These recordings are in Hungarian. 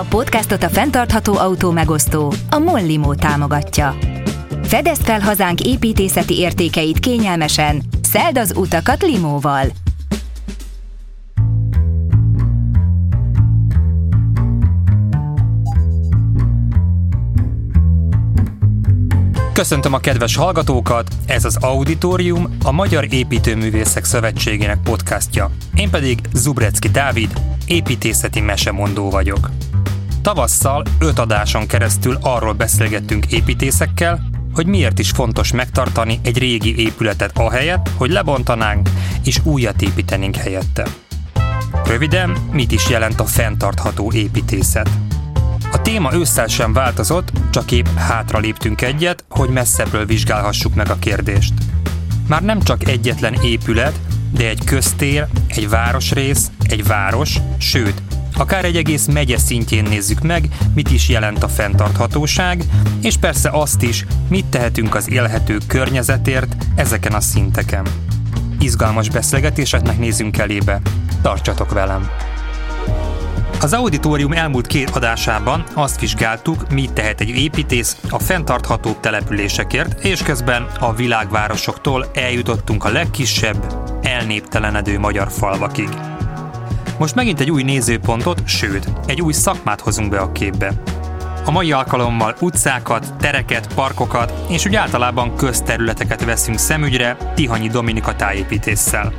A podcastot a fenntartható autó megosztó, a Mollimo támogatja. Fedezd fel hazánk építészeti értékeit kényelmesen, szeld az utakat limóval. Köszöntöm a kedves hallgatókat, ez az Auditorium, a Magyar Építőművészek Szövetségének podcastja. Én pedig Zubrecki Dávid, építészeti mesemondó vagyok. Tavasszal öt adáson keresztül arról beszélgettünk építészekkel, hogy miért is fontos megtartani egy régi épületet ahelyett, hogy lebontanánk és újat építenénk helyette. Röviden, mit is jelent a fenntartható építészet? A téma ősszel sem változott, csak épp hátra léptünk egyet, hogy messzebbről vizsgálhassuk meg a kérdést. Már nem csak egyetlen épület, de egy köztér, egy városrész, egy város, sőt, akár egy egész megye szintjén nézzük meg, mit is jelent a fenntarthatóság, és persze azt is, mit tehetünk az élhető környezetért ezeken a szinteken. Izgalmas beszélgetéseknek nézzünk elébe. Tartsatok velem! Az auditorium elmúlt két adásában azt vizsgáltuk, mit tehet egy építész a fenntarthatóbb településekért, és közben a világvárosoktól eljutottunk a legkisebb, elnéptelenedő magyar falvakig. Most megint egy új nézőpontot, sőt, egy új szakmát hozunk be a képbe. A mai alkalommal utcákat, tereket, parkokat és úgy általában közterületeket veszünk szemügyre Tihanyi Dominika tájépítéssel.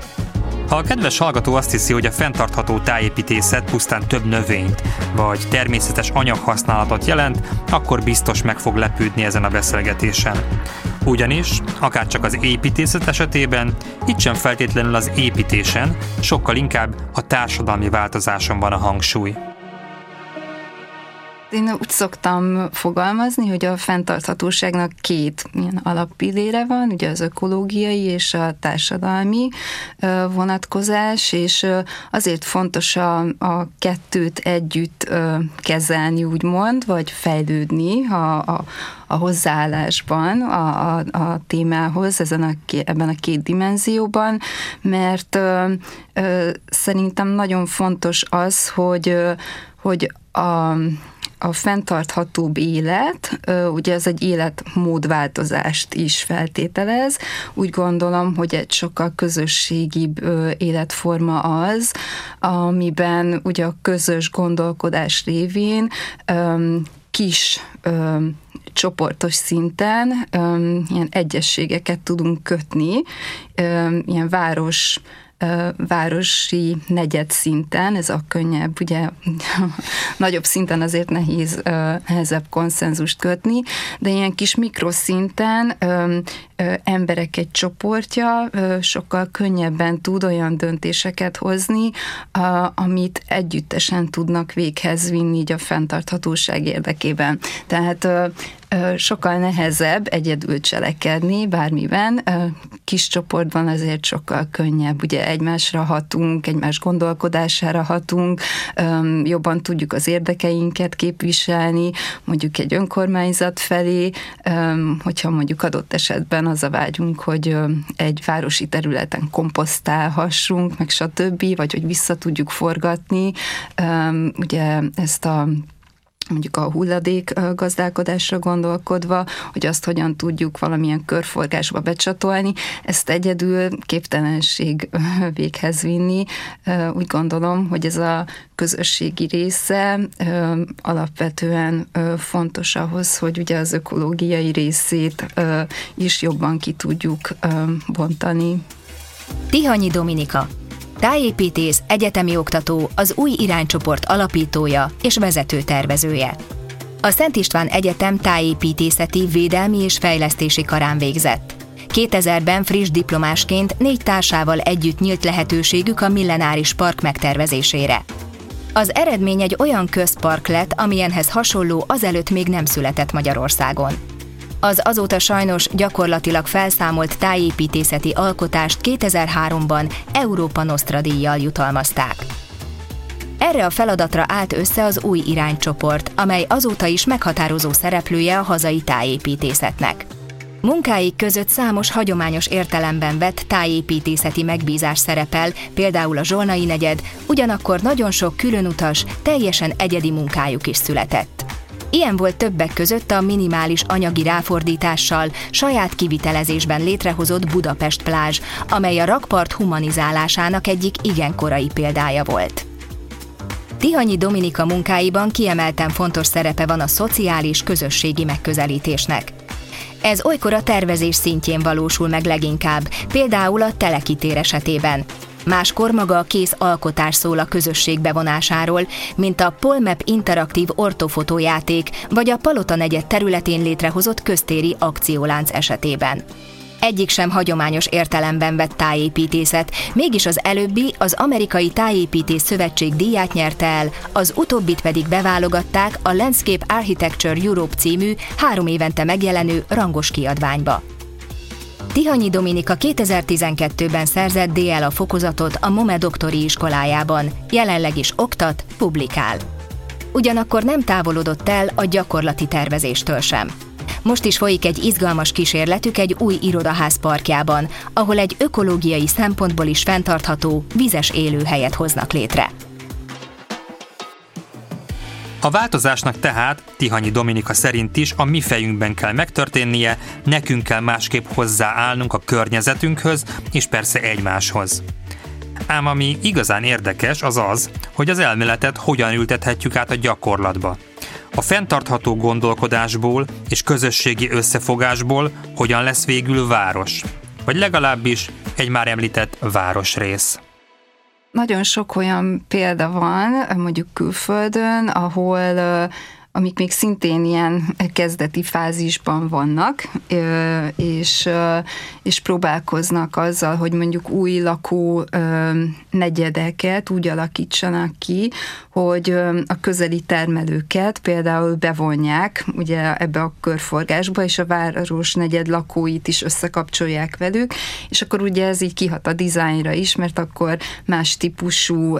Ha a kedves hallgató azt hiszi, hogy a fenntartható tájépítészet pusztán több növényt vagy természetes anyaghasználatot jelent, akkor biztos meg fog lepődni ezen a beszélgetésen. Ugyanis, akár csak az építészet esetében, itt sem feltétlenül az építésen, sokkal inkább a társadalmi változáson van a hangsúly. Én úgy szoktam fogalmazni, hogy a fenntarthatóságnak két ilyen alappillére van, ugye az ökológiai és a társadalmi vonatkozás, és azért fontos a, a kettőt együtt kezelni, úgymond, vagy fejlődni a, a, a hozzáállásban a, a, a témához ezen a, ebben a két dimenzióban, mert szerintem nagyon fontos az, hogy, hogy a a fenntarthatóbb élet, ugye ez egy életmódváltozást is feltételez. Úgy gondolom, hogy egy sokkal közösségibb életforma az, amiben ugye a közös gondolkodás révén kis csoportos szinten ilyen egyességeket tudunk kötni, ilyen város városi negyed szinten, ez a könnyebb, ugye nagyobb szinten azért nehéz, nehezebb konszenzust kötni, de ilyen kis mikroszinten emberek egy csoportja sokkal könnyebben tud olyan döntéseket hozni, amit együttesen tudnak véghez vinni így a fenntarthatóság érdekében. Tehát sokkal nehezebb egyedül cselekedni bármiben, kis csoportban azért sokkal könnyebb, ugye egymásra hatunk, egymás gondolkodására hatunk, jobban tudjuk az érdekeinket képviselni, mondjuk egy önkormányzat felé, hogyha mondjuk adott esetben az a vágyunk, hogy egy városi területen komposztálhassunk, meg stb., vagy hogy vissza tudjuk forgatni, ugye ezt a mondjuk a hulladék gazdálkodásra gondolkodva, hogy azt hogyan tudjuk valamilyen körforgásba becsatolni, ezt egyedül képtelenség véghez vinni. Úgy gondolom, hogy ez a közösségi része alapvetően fontos ahhoz, hogy ugye az ökológiai részét is jobban ki tudjuk bontani. Tihanyi Dominika, tájépítész, egyetemi oktató, az új iránycsoport alapítója és vezető tervezője. A Szent István Egyetem tájépítészeti, védelmi és fejlesztési karán végzett. 2000-ben friss diplomásként négy társával együtt nyílt lehetőségük a millenáris park megtervezésére. Az eredmény egy olyan közpark lett, amilyenhez hasonló azelőtt még nem született Magyarországon. Az azóta sajnos gyakorlatilag felszámolt tájépítészeti alkotást 2003-ban Európa Nostra díjjal jutalmazták. Erre a feladatra állt össze az új iránycsoport, amely azóta is meghatározó szereplője a hazai tájépítészetnek. Munkáik között számos hagyományos értelemben vett tájépítészeti megbízás szerepel, például a Zsolnai negyed, ugyanakkor nagyon sok különutas, teljesen egyedi munkájuk is született. Ilyen volt többek között a minimális anyagi ráfordítással, saját kivitelezésben létrehozott Budapest plázs, amely a rakpart humanizálásának egyik igen korai példája volt. Tihanyi Dominika munkáiban kiemelten fontos szerepe van a szociális, közösségi megközelítésnek. Ez olykor a tervezés szintjén valósul meg leginkább, például a telekitér esetében. Máskor maga a kész alkotás szól a közösség bevonásáról, mint a Polmap interaktív ortofotójáték vagy a Palota negyed területén létrehozott köztéri akciólánc esetében. Egyik sem hagyományos értelemben vett tájépítészet, mégis az előbbi az Amerikai Tájépítész Szövetség díját nyerte el, az utóbbit pedig beválogatták a Landscape Architecture Europe című három évente megjelenő rangos kiadványba. Tihanyi Dominika 2012-ben szerzett DL a fokozatot a MOME doktori iskolájában, jelenleg is oktat, publikál. Ugyanakkor nem távolodott el a gyakorlati tervezéstől sem. Most is folyik egy izgalmas kísérletük egy új irodaház parkjában, ahol egy ökológiai szempontból is fenntartható, vizes élőhelyet hoznak létre. A változásnak tehát Tihanyi Dominika szerint is a mi fejünkben kell megtörténnie, nekünk kell másképp hozzáállnunk a környezetünkhöz, és persze egymáshoz. Ám ami igazán érdekes az az, hogy az elméletet hogyan ültethetjük át a gyakorlatba. A fenntartható gondolkodásból és közösségi összefogásból hogyan lesz végül város, vagy legalábbis egy már említett városrész. Nagyon sok olyan példa van, mondjuk külföldön, ahol amik még szintén ilyen kezdeti fázisban vannak, és, és próbálkoznak azzal, hogy mondjuk új lakó negyedeket úgy alakítsanak ki, hogy a közeli termelőket például bevonják ugye ebbe a körforgásba, és a város negyed lakóit is összekapcsolják velük, és akkor ugye ez így kihat a dizájnra is, mert akkor más típusú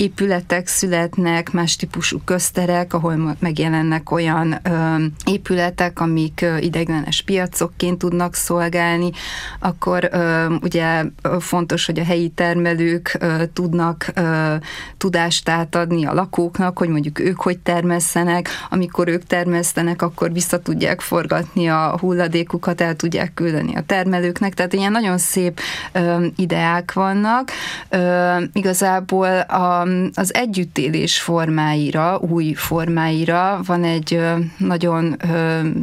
épületek születnek, más típusú közterek, ahol megjelennek olyan ö, épületek, amik ö, ideglenes piacokként tudnak szolgálni, akkor ö, ugye fontos, hogy a helyi termelők ö, tudnak ö, tudást átadni a lakóknak, hogy mondjuk ők hogy termesszenek, amikor ők termesztenek, akkor vissza tudják forgatni a hulladékukat, el tudják küldeni a termelőknek, tehát ilyen nagyon szép ö, ideák vannak. Ö, igazából a, az együttélés formáira, új formáira van egy nagyon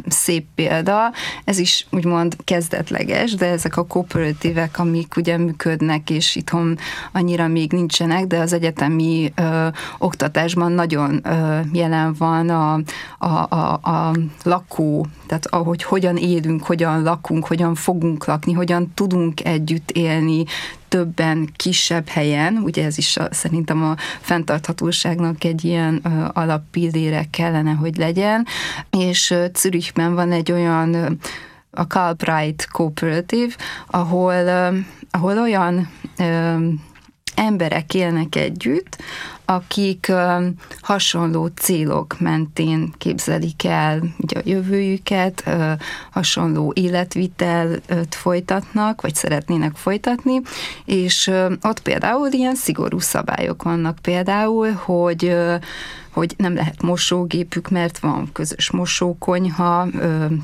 szép példa, ez is úgymond kezdetleges, de ezek a kooperatívek, amik ugye működnek, és itthon annyira még nincsenek, de az egyetemi oktatásban nagyon ö, jelen van a, a, a, a lakó, tehát ahogy hogyan élünk, hogyan lakunk, hogyan fogunk lakni, hogyan tudunk együtt élni, többen kisebb helyen, ugye ez is a, szerintem a fenntarthatóságnak egy ilyen ö, alappillére kellene, hogy legyen, és ö, Zürichben van egy olyan a Calbright Cooperative, ahol, ahol olyan emberek élnek együtt, akik hasonló célok mentén képzelik el ugye a jövőjüket, hasonló életvitelt folytatnak, vagy szeretnének folytatni, és ott például ilyen szigorú szabályok vannak. Például, hogy hogy nem lehet mosógépük, mert van közös mosókonyha,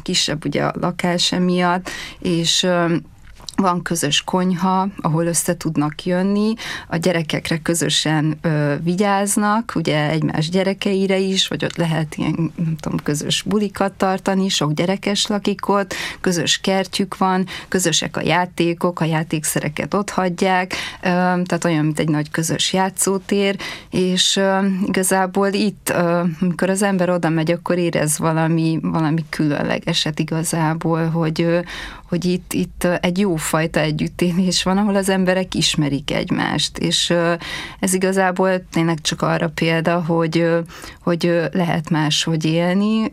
kisebb ugye a lakás miatt, és van közös konyha, ahol össze tudnak jönni, a gyerekekre közösen ö, vigyáznak, ugye egymás gyerekeire is, vagy ott lehet ilyen, nem tudom, közös bulikat tartani, sok gyerekes lakik ott, közös kertjük van, közösek a játékok, a játékszereket ott hagyják, ö, tehát olyan, mint egy nagy közös játszótér, és ö, igazából itt, ö, amikor az ember oda megy, akkor érez valami, valami különlegeset igazából, hogy, ö, hogy itt, itt egy jó fajta együttélés van, ahol az emberek ismerik egymást, és ez igazából tényleg csak arra példa, hogy, hogy lehet máshogy élni.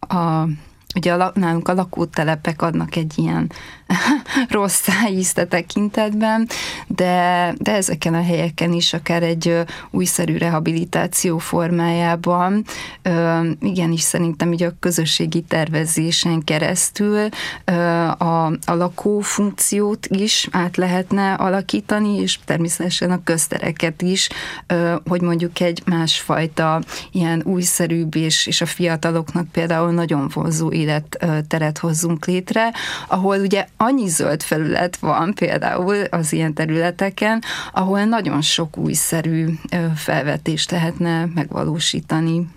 A ugye a, nálunk a lakótelepek adnak egy ilyen rossz szájízt a tekintetben, de, de ezeken a helyeken is akár egy újszerű rehabilitáció formájában, igenis szerintem így a közösségi tervezésen keresztül a, a lakófunkciót is át lehetne alakítani, és természetesen a köztereket is, hogy mondjuk egy másfajta ilyen újszerűbb és, és a fiataloknak például nagyon vonzó életteret hozzunk létre, ahol ugye annyi zöld felület van például az ilyen területeken, ahol nagyon sok újszerű felvetést lehetne megvalósítani.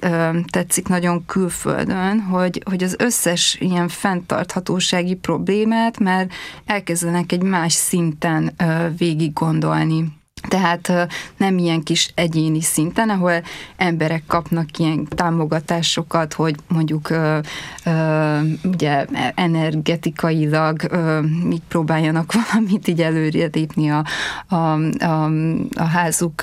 Ö, tetszik nagyon külföldön, hogy, hogy az összes ilyen fenntarthatósági problémát már elkezdenek egy más szinten ö, végig gondolni. Tehát nem ilyen kis egyéni szinten, ahol emberek kapnak ilyen támogatásokat, hogy mondjuk ugye energetikailag így próbáljanak valamit így előre a, a, a, a házuk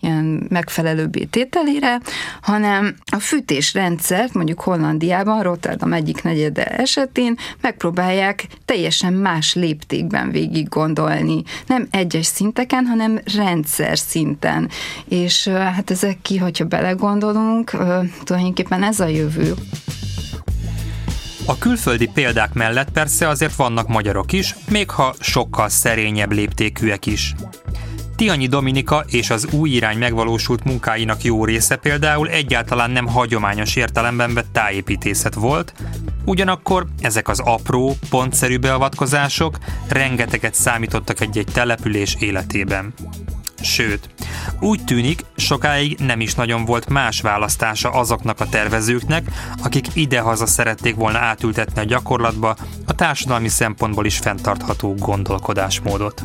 ilyen megfelelőbbé tételére, hanem a fűtésrendszert mondjuk Hollandiában, Rotterdam egyik negyede esetén megpróbálják teljesen más léptékben végig gondolni. Nem egyes szinteken, hanem rendszer szinten. És hát ezek ki, hogyha belegondolunk, tulajdonképpen ez a jövő. A külföldi példák mellett persze azért vannak magyarok is, még ha sokkal szerényebb léptékűek is. Tianyi Dominika és az új irány megvalósult munkáinak jó része például egyáltalán nem hagyományos értelemben vett tájépítészet volt, ugyanakkor ezek az apró, pontszerű beavatkozások rengeteget számítottak egy-egy település életében. Sőt, úgy tűnik, sokáig nem is nagyon volt más választása azoknak a tervezőknek, akik idehaza szerették volna átültetni a gyakorlatba a társadalmi szempontból is fenntartható gondolkodásmódot.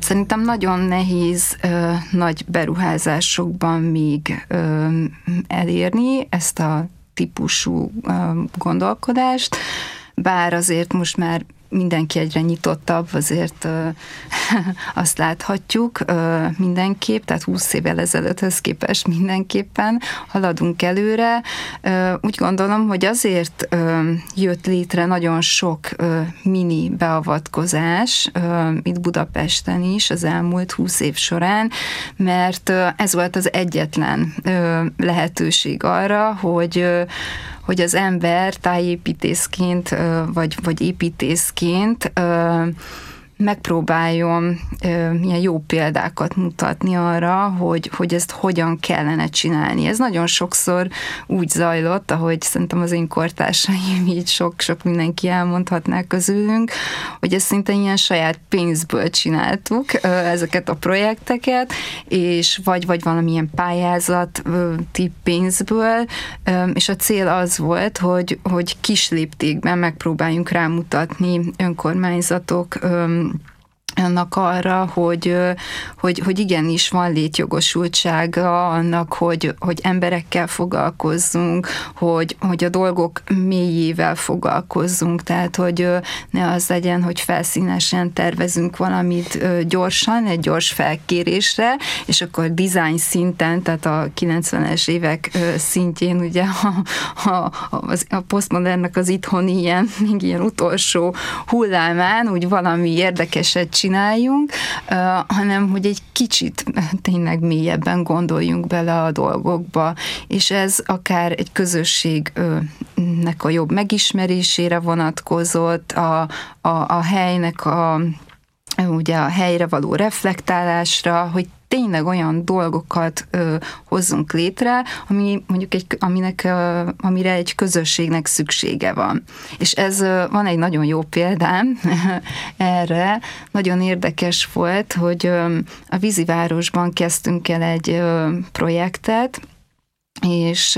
Szerintem nagyon nehéz ö, nagy beruházásokban még ö, elérni ezt a típusú gondolkodást, bár azért most már mindenki egyre nyitottabb, azért ö, azt láthatjuk ö, mindenképp, tehát 20 évvel ezelőtthöz képest mindenképpen haladunk előre. Ö, úgy gondolom, hogy azért ö, jött létre nagyon sok ö, mini beavatkozás ö, itt Budapesten is az elmúlt 20 év során, mert ö, ez volt az egyetlen ö, lehetőség arra, hogy ö, hogy az ember tájépítészként vagy, vagy építészként megpróbáljon milyen jó példákat mutatni arra, hogy, hogy ezt hogyan kellene csinálni. Ez nagyon sokszor úgy zajlott, ahogy szerintem az én kortársaim így sok-sok mindenki elmondhatná közülünk, hogy ezt szinte ilyen saját pénzből csináltuk ezeket a projekteket, és vagy, vagy valamilyen pályázat tip pénzből, és a cél az volt, hogy, hogy kis léptékben megpróbáljunk rámutatni önkormányzatok annak arra, hogy, hogy, hogy igenis van létjogosultsága annak, hogy, hogy emberekkel foglalkozzunk, hogy, hogy a dolgok mélyével foglalkozzunk, tehát hogy ne az legyen, hogy felszínesen tervezünk valamit gyorsan, egy gyors felkérésre, és akkor design szinten, tehát a 90-es évek szintjén ugye a, a, a, a posztmodernnek az itthoni ilyen, még ilyen utolsó hullámán úgy valami érdekeset csináljunk, hanem hogy egy kicsit tényleg mélyebben gondoljunk bele a dolgokba, és ez akár egy közösségnek a jobb megismerésére vonatkozott, a, a, a helynek a ugye a helyre való reflektálásra, hogy tényleg olyan dolgokat ö, hozzunk létre, ami mondjuk egy, aminek, ö, amire egy közösségnek szüksége van. És ez ö, van egy nagyon jó példám erre. Nagyon érdekes volt, hogy ö, a vízivárosban kezdtünk el egy ö, projektet, és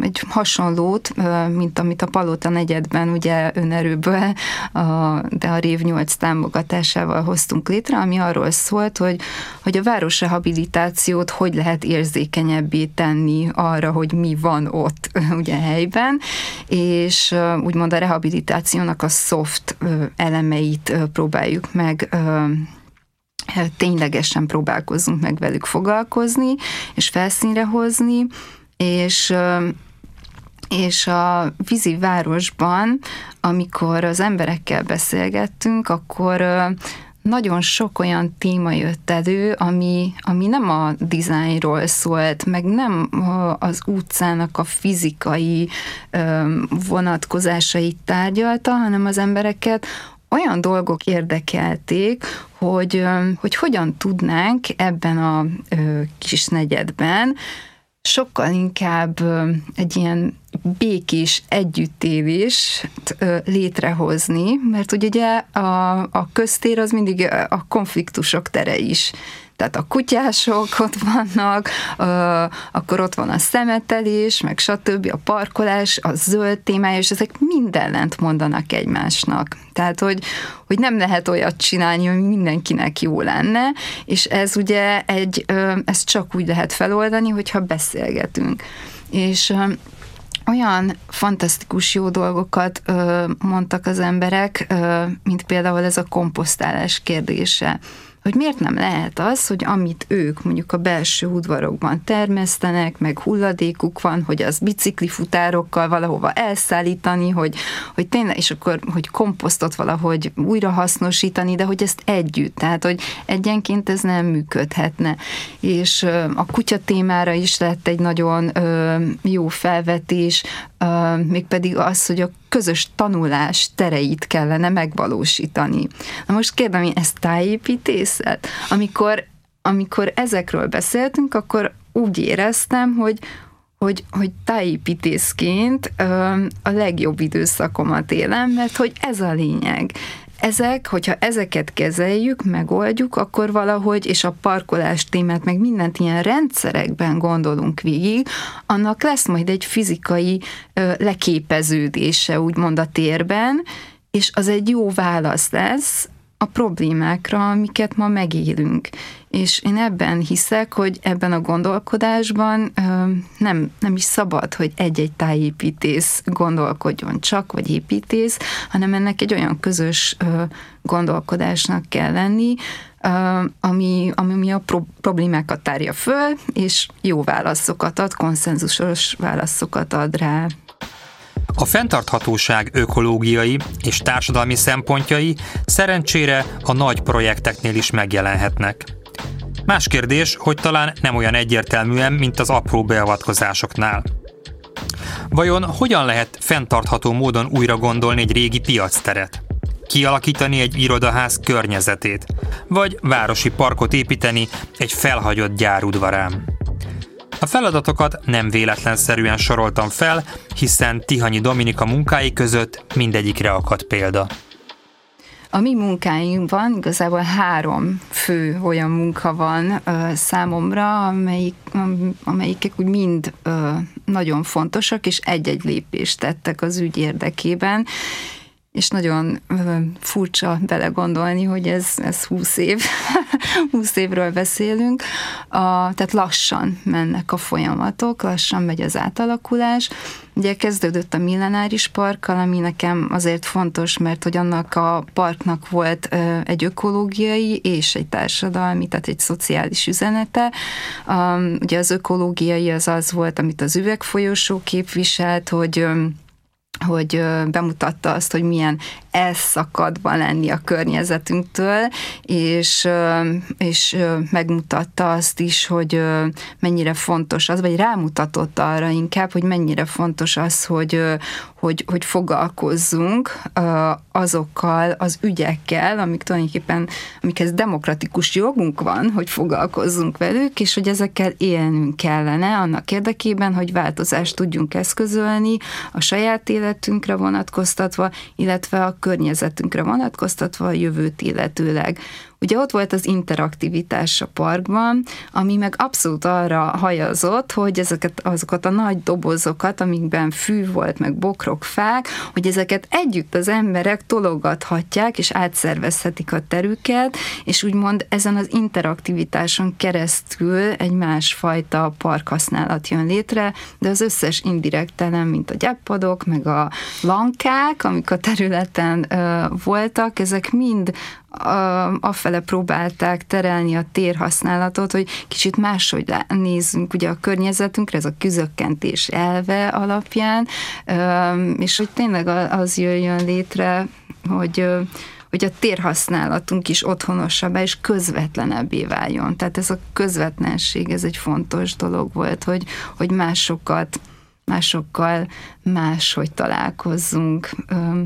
egy hasonlót, mint amit a Palota negyedben ugye önerőből, de a Rév 8 támogatásával hoztunk létre, ami arról szólt, hogy, hogy a városrehabilitációt hogy lehet érzékenyebbé tenni arra, hogy mi van ott ugye helyben, és úgymond a rehabilitációnak a soft elemeit próbáljuk meg ténylegesen próbálkozunk meg velük foglalkozni, és felszínre hozni, és és a vízi városban, amikor az emberekkel beszélgettünk, akkor nagyon sok olyan téma jött elő, ami, ami nem a dizájnról szólt, meg nem az utcának a fizikai vonatkozásait tárgyalta, hanem az embereket olyan dolgok érdekelték, hogy, hogy hogyan tudnánk ebben a kis negyedben sokkal inkább egy ilyen békés együttélés létrehozni, mert ugye a, a köztér az mindig a konfliktusok tere is. Tehát a kutyások ott vannak, akkor ott van a szemetelés, meg stb. a parkolás, a zöld témája, és ezek mind ellent mondanak egymásnak. Tehát, hogy, hogy nem lehet olyat csinálni, hogy mindenkinek jó lenne, és ez ugye egy, ezt csak úgy lehet feloldani, hogyha beszélgetünk. És olyan fantasztikus jó dolgokat ö, mondtak az emberek, ö, mint például ez a komposztálás kérdése hogy miért nem lehet az, hogy amit ők mondjuk a belső udvarokban termesztenek, meg hulladékuk van, hogy az biciklifutárokkal valahova elszállítani, hogy, hogy tényleg, és akkor, hogy komposztot valahogy újra hasznosítani, de hogy ezt együtt, tehát, hogy egyenként ez nem működhetne. És a kutya témára is lett egy nagyon jó felvetés, mégpedig az, hogy a közös tanulás tereit kellene megvalósítani. Na most kérdem, én ez tájépítészet? Amikor, amikor ezekről beszéltünk, akkor úgy éreztem, hogy, hogy, hogy tájépítészként a legjobb időszakomat élem, mert hogy ez a lényeg ezek, hogyha ezeket kezeljük, megoldjuk, akkor valahogy, és a parkolás témát, meg mindent ilyen rendszerekben gondolunk végig, annak lesz majd egy fizikai ö, leképeződése, úgymond a térben, és az egy jó válasz lesz a problémákra, amiket ma megélünk. És én ebben hiszek, hogy ebben a gondolkodásban nem, nem is szabad, hogy egy-egy tájépítész gondolkodjon csak, vagy építész, hanem ennek egy olyan közös gondolkodásnak kell lenni, ami, ami a pro- problémákat tárja föl, és jó válaszokat ad, konszenzusos válaszokat ad rá. A fenntarthatóság ökológiai és társadalmi szempontjai szerencsére a nagy projekteknél is megjelenhetnek. Más kérdés, hogy talán nem olyan egyértelműen, mint az apró beavatkozásoknál. Vajon hogyan lehet fenntartható módon újra gondolni egy régi piacteret? Kialakítani egy irodaház környezetét? Vagy városi parkot építeni egy felhagyott gyárudvarán? A feladatokat nem véletlenszerűen soroltam fel, hiszen Tihanyi Dominika munkái között mindegyikre akad példa. A mi munkáinkban igazából három fő olyan munka van ö, számomra, amelyik, amelyikek úgy mind ö, nagyon fontosak, és egy-egy lépést tettek az ügy érdekében, és nagyon furcsa belegondolni, hogy ez, ez 20 év, 20 évről beszélünk, a, tehát lassan mennek a folyamatok, lassan megy az átalakulás. Ugye kezdődött a millenáris parkkal, ami nekem azért fontos, mert hogy annak a parknak volt egy ökológiai és egy társadalmi, tehát egy szociális üzenete. Um, ugye az ökológiai az az volt, amit az üvegfolyosó képviselt, hogy hogy bemutatta azt, hogy milyen elszakadva lenni a környezetünktől, és, és megmutatta azt is, hogy mennyire fontos az, vagy rámutatott arra inkább, hogy mennyire fontos az, hogy, hogy, hogy foglalkozzunk azokkal az ügyekkel, amik tulajdonképpen, amikhez demokratikus jogunk van, hogy foglalkozzunk velük, és hogy ezekkel élnünk kellene annak érdekében, hogy változást tudjunk eszközölni a saját életünkre vonatkoztatva, illetve a környezetünkre vonatkoztatva a jövőt illetőleg. Ugye ott volt az interaktivitás a parkban, ami meg abszolút arra hajazott, hogy ezeket, azokat a nagy dobozokat, amikben fű volt, meg bokrok, fák, hogy ezeket együtt az emberek tologathatják, és átszervezhetik a terüket, és úgymond ezen az interaktivitáson keresztül egy másfajta parkhasználat jön létre, de az összes indirekt mint a gyeppadok, meg a lankák, amik a területen ö, voltak, ezek mind afele próbálták terelni a térhasználatot, hogy kicsit máshogy nézzünk ugye a környezetünkre, ez a küzökkentés elve alapján, és hogy tényleg az jöjjön létre, hogy hogy a térhasználatunk is otthonosabbá és közvetlenebbé váljon. Tehát ez a közvetlenség, ez egy fontos dolog volt, hogy, hogy másokat másokkal máshogy találkozzunk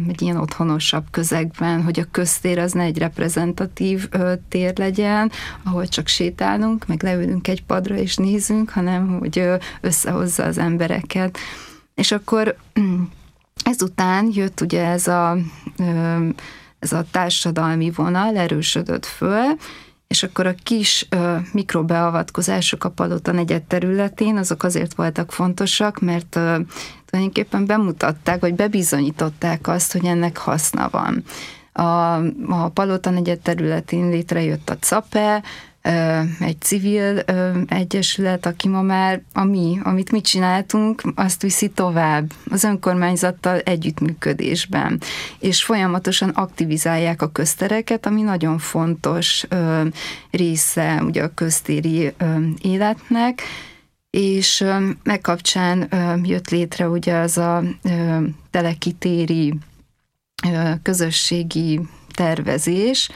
egy ilyen otthonosabb közegben, hogy a köztér az ne egy reprezentatív tér legyen, ahol csak sétálunk, meg leülünk egy padra és nézünk, hanem hogy összehozza az embereket. És akkor ezután jött ugye ez a, ez a társadalmi vonal, erősödött föl, és akkor a kis ö, mikrobeavatkozások a Palota negyed területén, azok azért voltak fontosak, mert ö, tulajdonképpen bemutatták, vagy bebizonyították azt, hogy ennek haszna van. A, a Palota negyed területén létrejött a CAPE, egy civil egyesület, aki ma már a mi, amit mi csináltunk, azt viszi tovább az önkormányzattal együttműködésben, és folyamatosan aktivizálják a köztereket, ami nagyon fontos része ugye a köztéri életnek, és megkapcsán jött létre ugye az a telekitéri közösségi tervezés,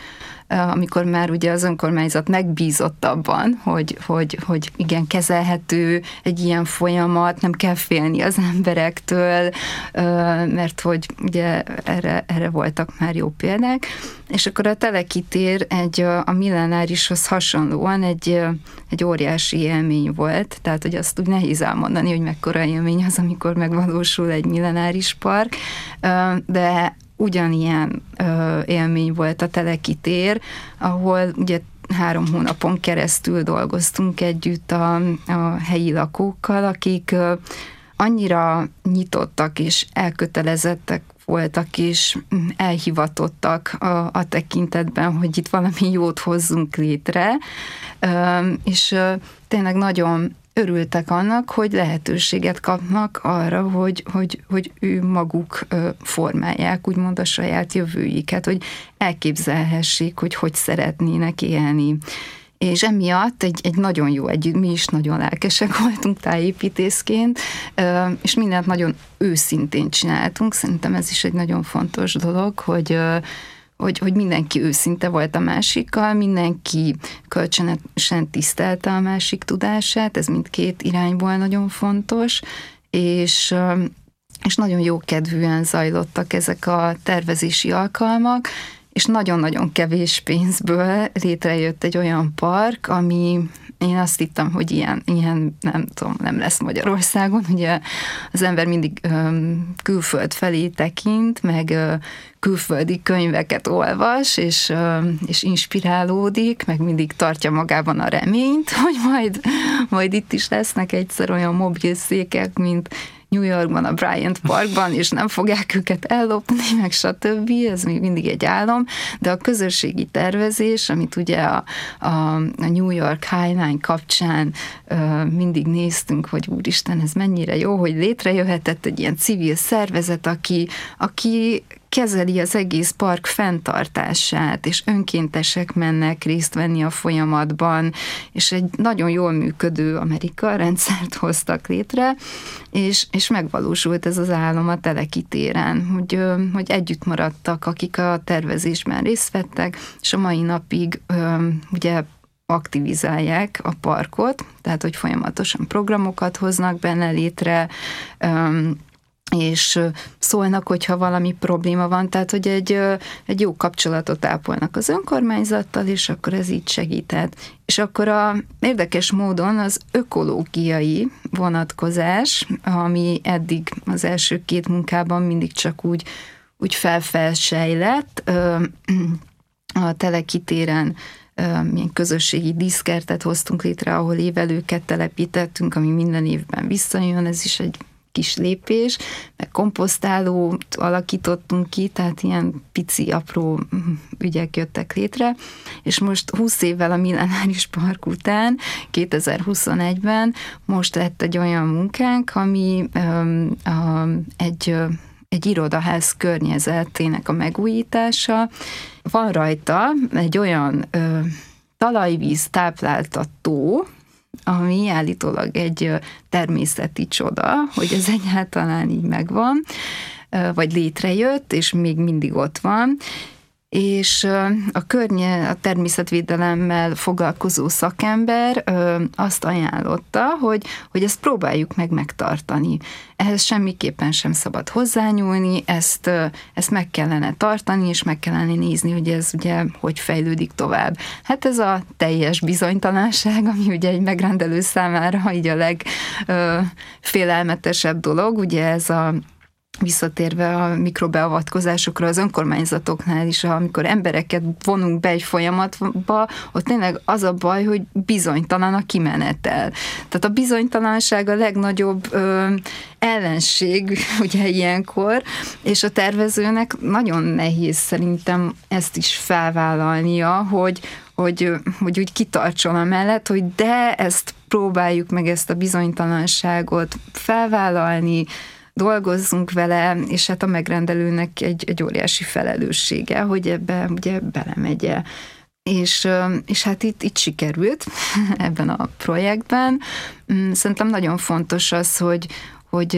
amikor már ugye az önkormányzat megbízott abban, hogy, hogy, hogy igen, kezelhető egy ilyen folyamat, nem kell félni az emberektől, mert hogy ugye erre, erre voltak már jó példák, és akkor a telekitér egy a millenárishoz hasonlóan egy, egy óriási élmény volt, tehát hogy azt úgy nehéz elmondani, hogy mekkora élmény az, amikor megvalósul egy millenáris park, de ugyanilyen ö, élmény volt a telekitér, ahol ugye három hónapon keresztül dolgoztunk együtt a, a helyi lakókkal, akik ö, annyira nyitottak és elkötelezettek voltak és elhivatottak a, a tekintetben, hogy itt valami jót hozzunk létre, és tényleg nagyon örültek annak, hogy lehetőséget kapnak arra, hogy, hogy, hogy ő maguk formálják úgymond a saját jövőiket, hogy elképzelhessék, hogy hogy szeretnének élni. És emiatt egy, egy nagyon jó együtt, mi is nagyon lelkesek voltunk tájépítészként, és mindent nagyon őszintén csináltunk. Szerintem ez is egy nagyon fontos dolog, hogy hogy, hogy mindenki őszinte volt a másikkal, mindenki kölcsönösen tisztelte a másik tudását, ez mindkét irányból nagyon fontos, és és nagyon jó kedvűen zajlottak ezek a tervezési alkalmak, és nagyon-nagyon kevés pénzből létrejött egy olyan park, ami én azt hittem, hogy ilyen, ilyen nem tudom, nem lesz Magyarországon. Ugye az ember mindig um, külföld felé tekint, meg uh, külföldi könyveket olvas, és, uh, és inspirálódik, meg mindig tartja magában a reményt, hogy majd, majd itt is lesznek egyszer olyan mobilszékek, mint New Yorkban, a Bryant Parkban, és nem fogják őket ellopni, meg stb. Ez még mindig egy álom, de a közösségi tervezés, amit ugye a, a, a New York Highline kapcsán uh, mindig néztünk, hogy úristen, ez mennyire jó, hogy létrejöhetett egy ilyen civil szervezet, aki, aki kezeli az egész park fenntartását, és önkéntesek mennek részt venni a folyamatban, és egy nagyon jól működő Amerika rendszert hoztak létre, és, és megvalósult ez az álom a telekitéren, hogy, hogy együtt maradtak, akik a tervezésben részt vettek, és a mai napig ugye aktivizálják a parkot, tehát hogy folyamatosan programokat hoznak benne létre, és szólnak, hogyha valami probléma van, tehát hogy egy, egy jó kapcsolatot ápolnak az önkormányzattal, és akkor ez így segített. És akkor a érdekes módon az ökológiai vonatkozás, ami eddig az első két munkában mindig csak úgy, úgy felfelsejlett, a telekitéren milyen közösségi diszkertet hoztunk létre, ahol évelőket telepítettünk, ami minden évben visszajön, ez is egy kis lépés, meg komposztálót alakítottunk ki, tehát ilyen pici, apró ügyek jöttek létre, és most 20 évvel a Millenáris Park után, 2021-ben most lett egy olyan munkánk, ami um, um, egy egy irodaház környezetének a megújítása. Van rajta egy olyan ö, talajvíz tápláltató, ami állítólag egy természeti csoda, hogy ez egyáltalán így megvan, vagy létrejött, és még mindig ott van, és a környe, a természetvédelemmel foglalkozó szakember azt ajánlotta, hogy, hogy ezt próbáljuk meg megtartani. Ehhez semmiképpen sem szabad hozzányúlni, ezt, ezt meg kellene tartani, és meg kellene nézni, hogy ez ugye hogy fejlődik tovább. Hát ez a teljes bizonytalanság, ami ugye egy megrendelő számára így a legfélelmetesebb dolog, ugye ez a visszatérve a mikrobeavatkozásokra az önkormányzatoknál is, amikor embereket vonunk be egy folyamatba, ott tényleg az a baj, hogy bizonytalan a kimenetel. Tehát a bizonytalanság a legnagyobb ö, ellenség ugye ilyenkor, és a tervezőnek nagyon nehéz szerintem ezt is felvállalnia, hogy, hogy, hogy úgy kitartson a mellett, hogy de ezt próbáljuk meg ezt a bizonytalanságot felvállalni, dolgozzunk vele, és hát a megrendelőnek egy, egy óriási felelőssége, hogy ebbe ugye belemegye. És, és hát itt, itt sikerült ebben a projektben. Mm, szerintem nagyon fontos az, hogy, hogy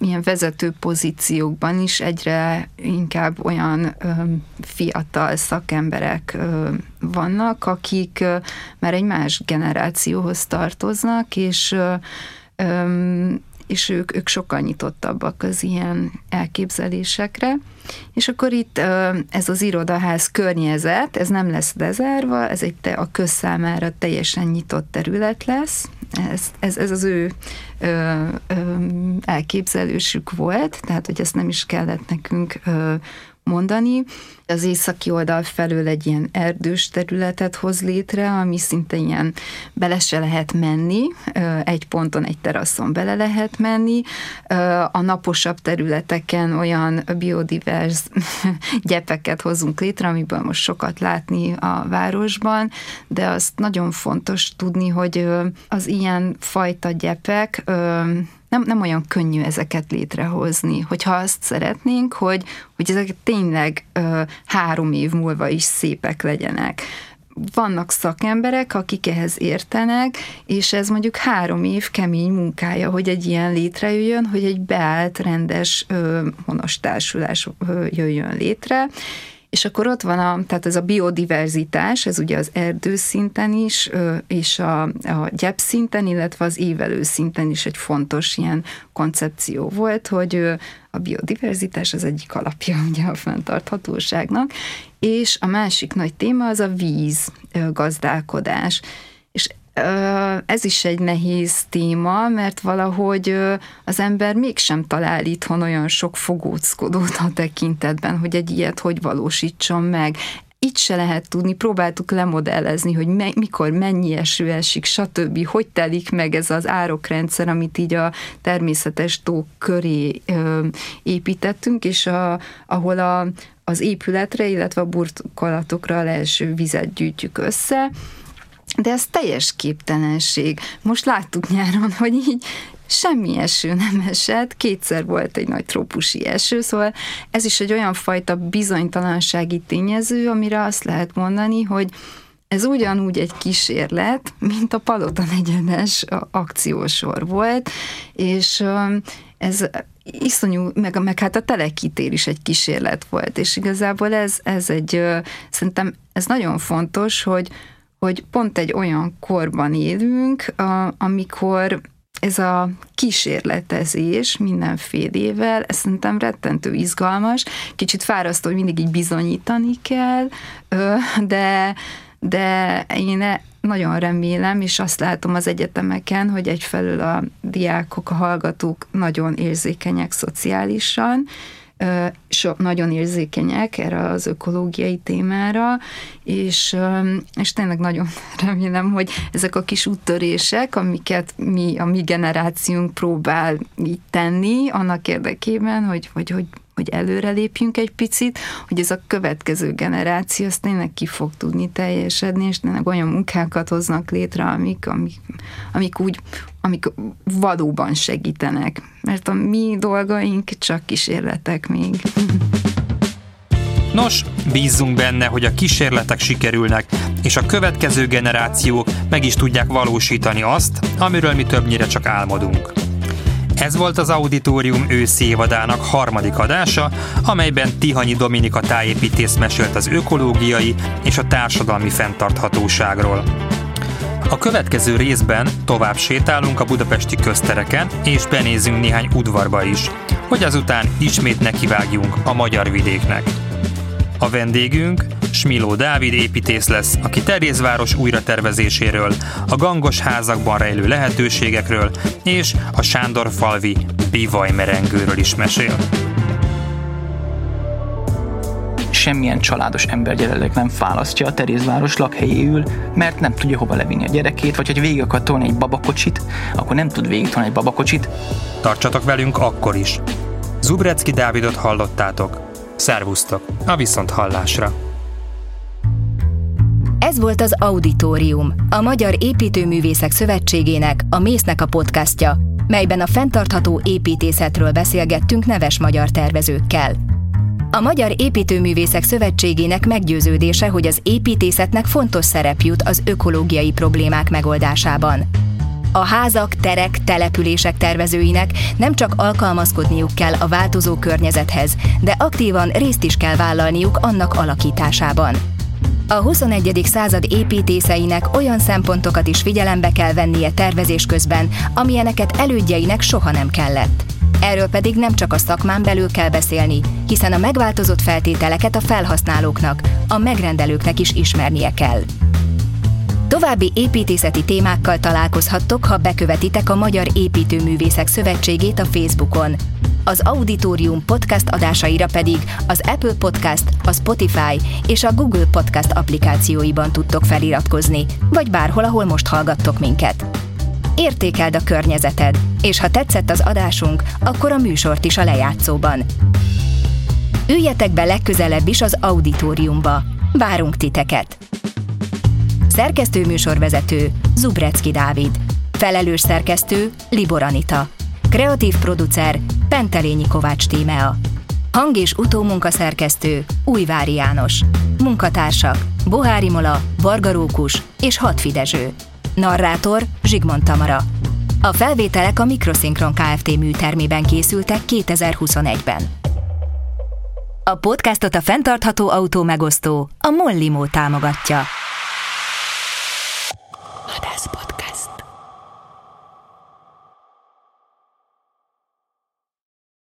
ilyen vezető pozíciókban is egyre inkább olyan fiatal szakemberek vannak, akik már egy más generációhoz tartoznak, és és ők, ők sokkal nyitottabbak az ilyen elképzelésekre. És akkor itt ez az irodaház környezet, ez nem lesz bezárva, ez egy te, a közszámára teljesen nyitott terület lesz. Ez, ez, ez az ő ö, ö, elképzelésük volt, tehát hogy ezt nem is kellett nekünk ö, mondani. Az északi oldal felől egy ilyen erdős területet hoz létre, ami szinte ilyen bele se lehet menni, egy ponton, egy teraszon bele lehet menni. A naposabb területeken olyan biodivers gyepeket hozunk létre, amiből most sokat látni a városban, de azt nagyon fontos tudni, hogy az ilyen fajta gyepek nem, nem olyan könnyű ezeket létrehozni. Hogyha azt szeretnénk, hogy, hogy ezek tényleg ö, három év múlva is szépek legyenek. Vannak szakemberek, akik ehhez értenek, és ez mondjuk három év kemény munkája, hogy egy ilyen létrejöjjön, hogy egy beállt, rendes ö, honostársulás ö, jöjjön létre, és akkor ott van a, tehát ez a biodiverzitás, ez ugye az erdő szinten is, és a, a gyep szinten, illetve az évelő szinten is egy fontos ilyen koncepció volt, hogy a biodiverzitás az egyik alapja ugye a fenntarthatóságnak, és a másik nagy téma az a víz gazdálkodás. Ez is egy nehéz téma, mert valahogy az ember mégsem talál itthon olyan sok fogóckodót a tekintetben, hogy egy ilyet hogy valósítson meg itt se lehet tudni, próbáltuk lemodellezni, hogy me, mikor mennyi eső esik, stb., hogy telik meg ez az árokrendszer, amit így a természetes tó köré ö, építettünk, és a, ahol a, az épületre, illetve a burkolatokra a leeső vizet gyűjtjük össze, de ez teljes képtelenség. Most láttuk nyáron, hogy így semmi eső nem esett, kétszer volt egy nagy trópusi eső, szóval ez is egy olyan fajta bizonytalansági tényező, amire azt lehet mondani, hogy ez ugyanúgy egy kísérlet, mint a Palota egyenes akciósor volt, és ez iszonyú, meg, meg hát a telekitér is egy kísérlet volt, és igazából ez, ez egy, szerintem ez nagyon fontos, hogy, hogy pont egy olyan korban élünk, a, amikor ez a kísérletezés mindenfélével, ez szerintem rettentő izgalmas, kicsit fárasztó, hogy mindig így bizonyítani kell, de, de én e, nagyon remélem, és azt látom az egyetemeken, hogy egyfelől a diákok, a hallgatók nagyon érzékenyek szociálisan, so, nagyon érzékenyek erre az ökológiai témára, és, és tényleg nagyon remélem, hogy ezek a kis úttörések, amiket mi, a mi generációnk próbál így tenni, annak érdekében, hogy, hogy, hogy hogy előrelépjünk egy picit, hogy ez a következő generáció azt tényleg ki fog tudni teljesedni, és tényleg olyan munkákat hoznak létre, amik, amik, amik úgy, amik valóban segítenek. Mert a mi dolgaink csak kísérletek még. Nos, bízzunk benne, hogy a kísérletek sikerülnek, és a következő generációk meg is tudják valósítani azt, amiről mi többnyire csak álmodunk. Ez volt az Auditorium őszi évadának harmadik adása, amelyben Tihanyi Dominika tájépítész mesélt az ökológiai és a társadalmi fenntarthatóságról. A következő részben tovább sétálunk a budapesti köztereken, és benézünk néhány udvarba is, hogy azután ismét nekivágjunk a magyar vidéknek. A vendégünk Smiló Dávid építész lesz, aki Terézváros újratervezéséről, a gangos házakban rejlő lehetőségekről és a Sándor falvi bivajmerengőről is mesél semmilyen családos ember jelenleg nem választja a Terézváros lakhelyéül, mert nem tudja hova levinni a gyerekét, vagy hogy végig akar tolni egy babakocsit, akkor nem tud végig tolni egy babakocsit. Tartsatok velünk akkor is. Zubrecki Dávidot hallottátok. Szervusztok, a viszont hallásra! Ez volt az Auditorium, a Magyar Építőművészek Szövetségének, a Mésznek a podcastja, melyben a fenntartható építészetről beszélgettünk neves magyar tervezőkkel. A Magyar Építőművészek Szövetségének meggyőződése, hogy az építészetnek fontos szerep jut az ökológiai problémák megoldásában. A házak, terek, települések tervezőinek nem csak alkalmazkodniuk kell a változó környezethez, de aktívan részt is kell vállalniuk annak alakításában. A 21. század építészeinek olyan szempontokat is figyelembe kell vennie tervezés közben, amilyeneket elődjeinek soha nem kellett. Erről pedig nem csak a szakmán belül kell beszélni, hiszen a megváltozott feltételeket a felhasználóknak, a megrendelőknek is ismernie kell. További építészeti témákkal találkozhattok, ha bekövetitek a Magyar Építőművészek Szövetségét a Facebookon. Az Auditorium podcast adásaira pedig az Apple Podcast, a Spotify és a Google Podcast applikációiban tudtok feliratkozni, vagy bárhol, ahol most hallgattok minket. Értékeld a környezeted, és ha tetszett az adásunk, akkor a műsort is a lejátszóban. Üljetek be legközelebb is az auditoriumba. Várunk titeket! Szerkesztő műsorvezető Zubrecki Dávid. Felelős szerkesztő Libor Anita. Kreatív producer Pentelényi Kovács Tímea. Hang- és utómunkaszerkesztő Újvári János. Munkatársak Bohári Mola, Varga Rókus és Hatfidezső. Narrátor Zsigmond Tamara. A felvételek a Mikroszinkron Kft. műtermében készültek 2021-ben. A podcastot a fenntartható autó megosztó, a Mollimo támogatja.